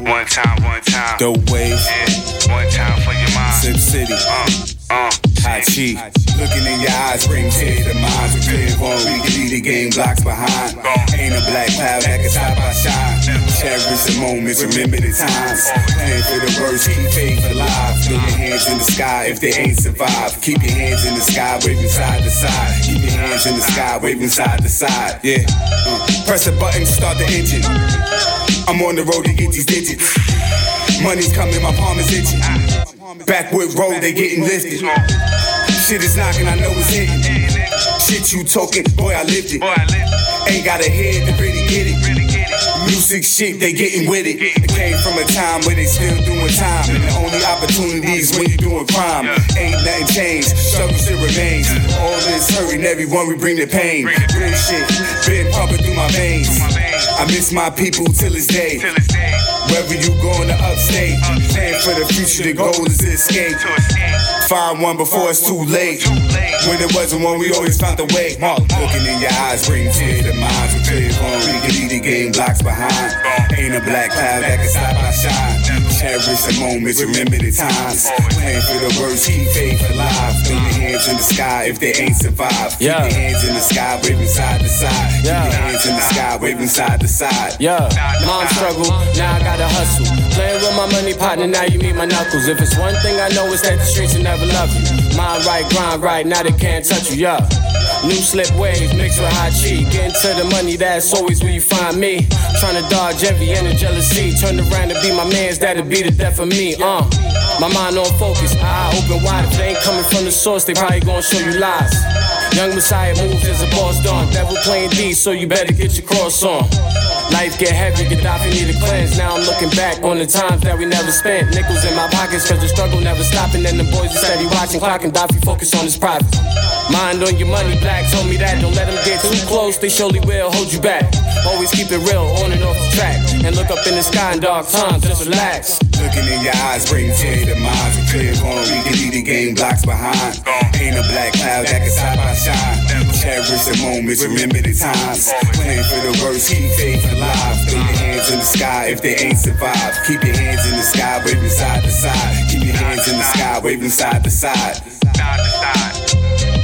One time. One time. Dope wave. Yeah. One time for your mind. Sip City. Uh, uh. Hot cheek. Looking in your eyes, bring tears to minds. We clear on, we can leave the game blocks behind. Ain't a black cloud that can stop our shine. Cherish the moments, remember the times. Plan for the worst, keep faith alive. Throw your hands in the sky if they ain't survived. Keep your hands in the sky, waving side to side. Keep your hands in the sky, waving side to side. Yeah. Uh, press a button, start the engine. I'm on the road to get these digits. Money's coming, my palm is itching. Backwood road, they getting lifted. Shit is knocking, I know it's hitting. Shit you talking, boy, I lived it. Ain't got a head to really get it. Really get it. Music shit, they getting with it. It came from a time where they still doing time. And the only opportunities when you doing crime. Ain't nothing changed, struggle still remains. All this hurting, everyone we bring the pain. Real shit, been pumping through my veins. I miss my people till this day. Till this day. Whether you going to upstate, plan for the future, the goal is to escape. To escape. Find one before it's too late. Too late. When it wasn't one, we always found a way. Mark, looking in your eyes, bring tears to minds. We clear on, we can leave the game blocks behind. Ain't a black cloud that can stop my shine. Cherish the moments, remember the times. Plan for the worst, keep faith alive. Throw your hands in the sky if they ain't survived. Keep Yeah. your hands in the sky, waving side to side. Keep Yeah. your hands in the sky, waving side to side. Yeah, mom struggle, now I gotta hustle. Playing with my money partner, now you meet my knuckles. If it's one thing I know, it's that the streets will never love you. Mind right, grind right, now they can't touch you, yeah. New slip waves mixed with hot cheek. Getting to the money, that's always where you find me. Trying to dodge envy and the jealousy. Turn around to be my man's, that'll be the death of me, uh. My mind on focus, eye open wide. If they ain't coming from the source, they probably gonna show you lies. Young Messiah moves as a boss done. Devil playing D, so you better get your cross on. Life get heavy, Gadafi need a cleanse. Now I'm looking back on the times that we never spent. Nickels in my pockets, cause the struggle never stopping. And the boys are steady watching, clocking. Daffy focus on his private. Mind on your money, Black told me that. Don't let them get too close, they surely will hold you back. Always keep it real, on and off the track. And look up in the sky in dark times, just relax. Looking in your eyes, bring tears to minds. We clear on, we the game blocks behind. Ain't a black cloud that can stop our shine. Cherish the moments, remember the times. Plan for the worst, keep faith alive. Your hands in the sky if they ain't survived. Keep your hands in the sky, waving side to side. Keep your hands in the sky, waving side to side. Side to side.